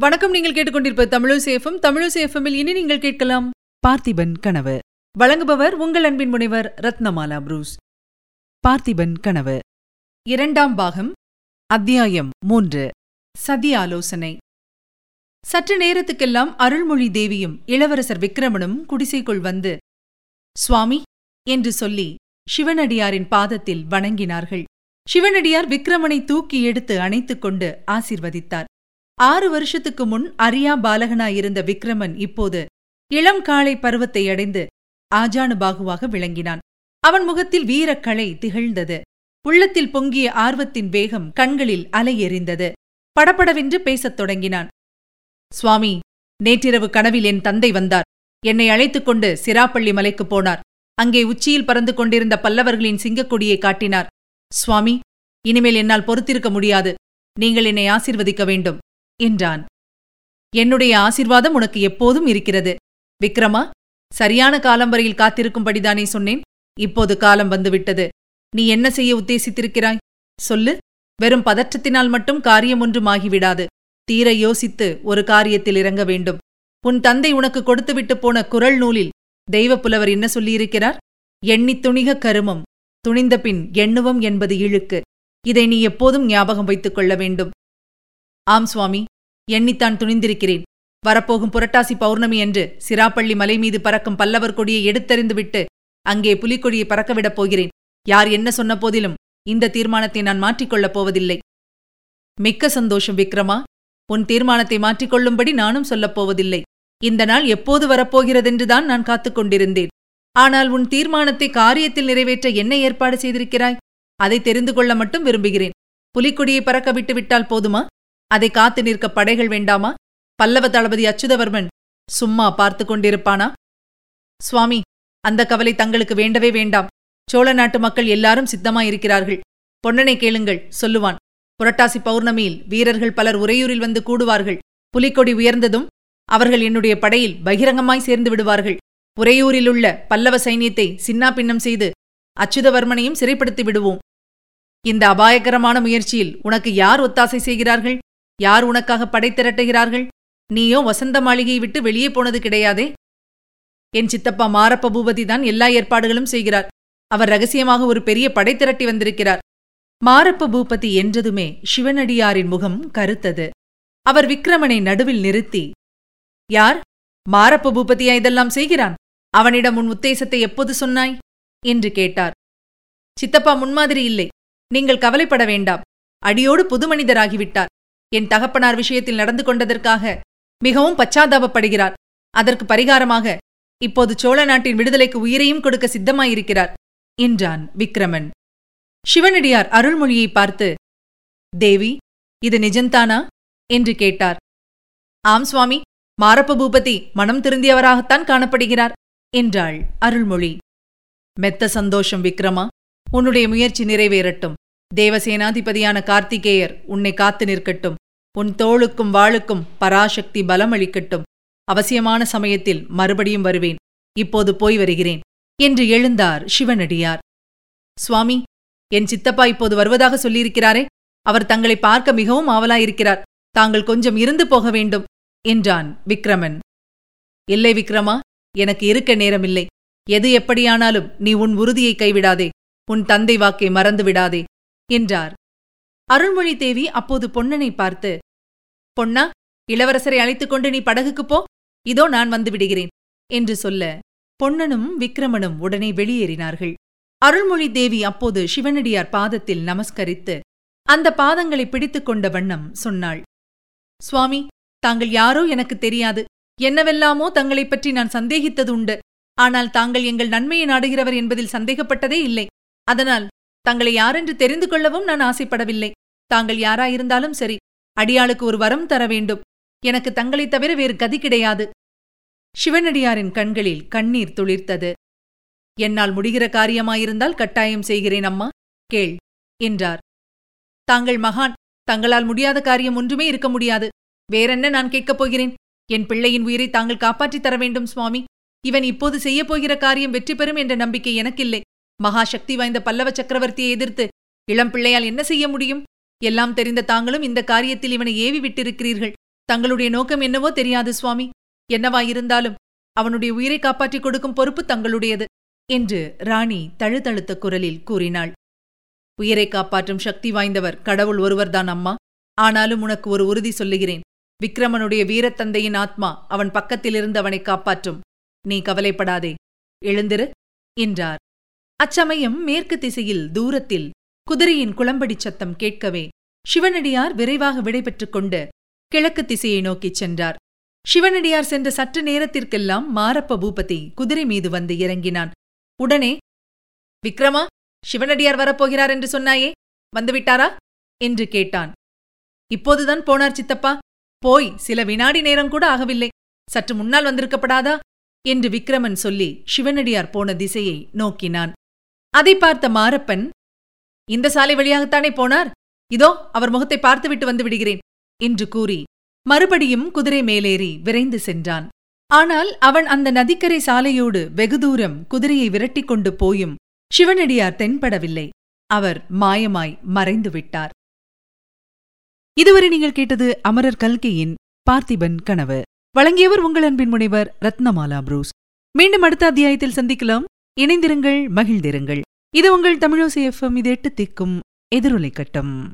வணக்கம் நீங்கள் கேட்டுக்கொண்டிருப்ப தமிழசேஃபம் தமிழசேஃபமில் இனி நீங்கள் கேட்கலாம் பார்த்திபன் கனவு. வழங்குபவர் உங்கள் அன்பின் முனைவர் ரத்னமாலா புரூஸ். பார்த்திபன் கனவு. இரண்டாம் பாகம் அத்தியாயம் மூன்று சதி ஆலோசனை சற்று நேரத்துக்கெல்லாம் அருள்மொழி தேவியும் இளவரசர் விக்ரமனும் குடிசைக்குள் வந்து சுவாமி என்று சொல்லி சிவனடியாரின் பாதத்தில் வணங்கினார்கள். சிவனடியார் விக்ரமனை தூக்கி எடுத்து அணைத்துக் கொண்டு ஆசிர்வதித்தார். ஆறு வருஷத்துக்கு முன் அரியா பாலகனாயிருந்த விக்ரமன் இப்போது இளம் காளை பருவத்தை அடைந்து ஆஜானு பாகுவாக விளங்கினான். அவன் முகத்தில் வீரக்கலை திகழ்ந்தது. உள்ளத்தில் பொங்கிய ஆர்வத்தின் வேகம் கண்களில் அலை எறிந்தது படபடவென்று பேசத் தொடங்கினான். சுவாமி நேற்றிரவு கனவில் என் தந்தை வந்தார். என்னை அழைத்துக் கொண்டு சிராப்பள்ளி மலைக்குப் போனார். அங்கே உச்சியில் பறந்து கொண்டிருந்த பல்லவர்களின் சிங்கக்கொடியை காட்டினார். சுவாமி இனிமேல் என்னால் பொறுத்திருக்க முடியாது. நீங்கள் என்னை ஆசிர்வதிக்க வேண்டும். என்றான். என்னுடைய ஆசிர்வாதம் உனக்கு எப்போதும் இருக்கிறது. விக்ரமா சரியான காலம் வரையில் காத்திருக்கும்படிதானே சொன்னேன். இப்போது காலம் வந்துவிட்டது. நீ என்ன செய்ய உத்தேசித்திருக்கிறாய்? சொல்லு. வெறும் பதற்றத்தினால் மட்டும் காரியம் ஒன்றும் ஆகிவிடாது. தீர யோசித்து ஒரு காரியத்தில் இறங்க வேண்டும். உன் தந்தை உனக்கு கொடுத்துவிட்டு போன குரல் நூலில் தெய்வப்புலவர் என்ன சொல்லியிருக்கிறார்? எண்ணித் துணிக கருமம். துணிந்த பின் எண்ணுவம் என்பது இழுக்கு. இதை நீ எப்போதும் ஞாபகம் வைத்துக் கொள்ள வேண்டும். ஆம் சுவாமி. எண்ணித்தான் துணிந்திருக்கிறேன். வரப்போகும் புரட்டாசி பௌர்ணமி என்று சிராப்பள்ளி மலை மீது பறக்கும் பல்லவர் கொடியை எடுத்தறிந்துவிட்டு அங்கே புலிக்கொடியை பறக்கவிடப் போகிறேன். யார் என்ன சொன்ன போதிலும் இந்த தீர்மானத்தை நான் மாற்றிக்கொள்ளப் போவதில்லை. மிக்க சந்தோஷம் விக்ரமா. உன் தீர்மானத்தை மாற்றிக்கொள்ளும்படி நானும் சொல்லப் போவதில்லை. இந்த நாள் எப்போது வரப்போகிறதென்றுதான் நான் காத்துக் கொண்டிருந்தேன். ஆனால் உன் தீர்மானத்தை காரியத்தில் நிறைவேற்ற என்ன ஏற்பாடு செய்திருக்கிறாய்? அதை தெரிந்து கொள்ள மட்டும் விரும்புகிறேன். புலிக்கொடியை பறக்க விட்டுவிட்டால் போதுமா? அதை காத்து நிற்க படைகள் வேண்டாமா? பல்லவ தளபதி அச்சுதவர்மன் சும்மா பார்த்து கொண்டிருப்பானா? சுவாமி அந்த கவலை தங்களுக்கு வேண்டவே வேண்டாம். சோழ நாட்டு மக்கள் எல்லாரும் சித்தமாயிருக்கிறார்கள். பொன்னனை கேளுங்கள் சொல்லுவான். புரட்டாசி பௌர்ணமியில் வீரர்கள் பலர் உறையூரில் வந்து கூடுவார்கள். புலிக்கொடி உயர்ந்ததும் அவர்கள் என்னுடைய படையில் பகிரங்கமாய் சேர்ந்து விடுவார்கள். உறையூரிலுள்ள பல்லவ சைன்யத்தை சின்னாபின்னம் செய்து அச்சுதவர்மனையும் சிறைப்படுத்தி விடுவோம். இந்த அபாயகரமான முயற்சியில் உனக்கு யார் ஒத்தாசை செய்கிறார்கள்? யார் உனக்காக படை திரட்டுகிறார்கள்? நீயோ வசந்த மாளிகையை விட்டு வெளியே போனது கிடையாதே. என் சித்தப்பா மாரப்ப பூபதி தான் எல்லா ஏற்பாடுகளும் செய்கிறார். அவர் ரகசியமாக ஒரு பெரிய படை திரட்டி வந்திருக்கிறார். மாரப்ப பூபதி என்றதுமே சிவனடியாரின் முகம் கருத்தது. அவர் விக்ரமனை நடுவில் நிறுத்தி யார்? மாரப்ப பூபதியா இதெல்லாம் செய்கிறான்? அவனிடம் உன் உத்தேசத்தை எப்போது சொன்னாய்? என்று கேட்டார். சித்தப்பா முன்மாதிரி இல்லை. நீங்கள் கவலைப்பட வேண்டாம். அடியோடு புது மனிதராகிவிட்டார் என் தகப்பனார் விஷயத்தில் நடந்து கொண்டதற்காக மிகவும் பச்சாதாபப்படுகிறார். அதற்கு பரிகாரமாக இப்போது சோழ நாட்டின் விடுதலைக்கு உயிரையும் கொடுக்க சித்தமாயிருக்கிறார் என்றான் விக்ரமன். சிவனடியார் அருள்மொழியை பார்த்து தேவி இது நிஜந்தானா என்று கேட்டார். ஆம் சுவாமி மாரப்ப பூபதி மனம் திருந்தியவராகத்தான் காணப்படுகிறார் என்றாள் அருள்மொழி. மெத்த சந்தோஷம் விக்ரமா! உன்னுடைய முயற்சி நிறைவேறட்டும். தேவசேனாதிபதியான கார்த்திகேயர் உன்னை காத்து நிற்கட்டும். உன் தோளுக்கும் வாளுக்கும் பராசக்தி பலமளிக்கட்டும். அவசியமான சமயத்தில் மறுபடியும் வருவேன். இப்போது போய் வருகிறேன். என்று எழுந்தார் சிவனடியார். சுவாமி என் சித்தப்பா இப்போது வருவதாக சொல்லியிருக்கிறாரே. அவர் தங்களை பார்க்க மிகவும் ஆவலாயிருக்கிறார். தாங்கள் கொஞ்சம் இருந்து போக வேண்டும் என்றான் விக்ரமன். இல்லை விக்ரமா எனக்கு இருக்க நேரமில்லை. எது எப்படியானாலும் நீ உன் உறுதியை கைவிடாதே. உன் தந்தை வாக்கை மறந்து விடாதே என்றார். அருள்மொழி தேவி அப்போது பொன்னனை பார்த்து பொன்னா இளவரசரை அழைத்துக் கொண்டு நீ படகுக்குப் போ. இதோ நான் வந்து விடுகிறேன் என்று சொல்ல பொன்னனும் விக்ரமனும் உடனே வெளியேறினார்கள். அருள்மொழி தேவி அப்போது சிவனடியார் பாதத்தில் நமஸ்கரித்து அந்த பாதங்களை பிடித்துக் கொண்ட வண்ணம் சொன்னாள் சுவாமி தாங்கள் யாரோ எனக்கு தெரியாது. என்னவெல்லாமோ தங்களைப் பற்றி நான் சந்தேகித்தது உண்டு. ஆனால் தாங்கள் எங்கள் நன்மையை நாடுகிறவர் என்பதில் சந்தேகப்பட்டதே இல்லை. அதனால் தங்களை யாரென்று தெரிந்து கொள்ளவும் நான் ஆசைப்படவில்லை. தாங்கள் யாராயிருந்தாலும் சரி அடியாளுக்கு ஒரு வரம் தர வேண்டும். எனக்கு தங்களைத் தவிர வேறு கதி கிடையாது. சிவனடியாரின் கண்களில் கண்ணீர் துளிர்த்தது. என்னால் முடிகிற காரியமாயிருந்தால் கட்டாயம் செய்கிறேன் அம்மா கேள் என்றார். தாங்கள் மகான் தங்களால் முடியாத காரியம் ஒன்றுமே இருக்க முடியாது. வேறென்ன நான் கேட்கப் போகிறேன்? என் பிள்ளையின் உயிரை தாங்கள் காப்பாற்றித் தர வேண்டும் சுவாமி. இவன் இப்போது செய்யப் போகிற காரியம் வெற்றி பெறும் என்ற நம்பிக்கை எனக்கில்லை. மகா சக்தி வாய்ந்த பல்லவ சக்கரவர்த்தியை எதிர்த்து இளம் பிள்ளையால் என்ன செய்ய முடியும்? எல்லாம் தெரிந்த தாங்களும் இந்த காரியத்தில் இவனை ஏவி விட்டிருக்கிறீர்கள். தங்களுடைய நோக்கம் என்னவோ தெரியாது சுவாமி. என்னவாயிருந்தாலும் அவனுடைய உயிரை காப்பாற்றிக் கொடுக்கும் பொறுப்பு தங்களுடையது என்று ராணி தழுதழுத்த குரலில் கூறினாள். உயிரை காப்பாற்றும் சக்தி வாய்ந்தவர் கடவுள் ஒருவர்தான் அம்மா. ஆனாலும் உனக்கு ஒரு உறுதி சொல்லுகிறேன். விக்ரமனுடைய வீரத்தந்தையின் ஆத்மா அவன் பக்கத்திலிருந்து அவனை காப்பாற்றும். நீ கவலைப்படாதே. எழுந்திரு என்றார். அச்சமயம் மேற்கு திசையில் தூரத்தில் குதிரையின் குளம்படிச் சத்தம் கேட்கவே சிவனடியார் விரைவாக விடைபெற்றுக் கொண்டு கிழக்கு திசையை நோக்கிச் சென்றார். சிவனடியார் சென்ற சற்று நேரத்திற்கெல்லாம் மாரப்ப பூபதி குதிரை மீது வந்து இறங்கினான். உடனே விக்ரமா சிவனடியார் வரப்போகிறார் என்று சொன்னாயே வந்துவிட்டாரா? என்று கேட்டான். இப்போதுதான் போனார் சித்தப்பா. போய் சில வினாடி நேரம் கூட ஆகவில்லை. சற்று முன்னால் வந்திருக்கப்படாதா? என்று விக்ரமன் சொல்லி சிவனடியார் போன திசையை நோக்கினான். அதை பார்த்த மாரப்பன் இந்த சாலை வழியாகத்தானே போனார்? இதோ அவர் முகத்தை பார்த்துவிட்டு வந்து விடுகிறேன் என்று கூறி மறுபடியும் குதிரை மேலேறி விரைந்து சென்றான். ஆனால் அவன் அந்த நதிக்கரை சாலையோடு வெகு தூரம் குதிரையை விரட்டிக் கொண்டு போயும் சிவனடியார் தென்படவில்லை. அவர் மாயமாய் மறைந்து விட்டார். இதுவரை நீங்கள் கேட்டது அமரர் கல்கையின் பார்த்திபன் கனவு. வழங்கியவர் உங்கள் அன்பின் முனைவர் ரத்னமாலா புரூஸ். மீண்டும் அடுத்த அத்தியாயத்தில் சந்திக்கலாம். இணைந்திருங்கள் மகிழ்ந்திருங்கள். இது உங்கள் தமிழோசி எஃப்எம் இது எட்டு திக்கும் எதிரொலை கட்டம்.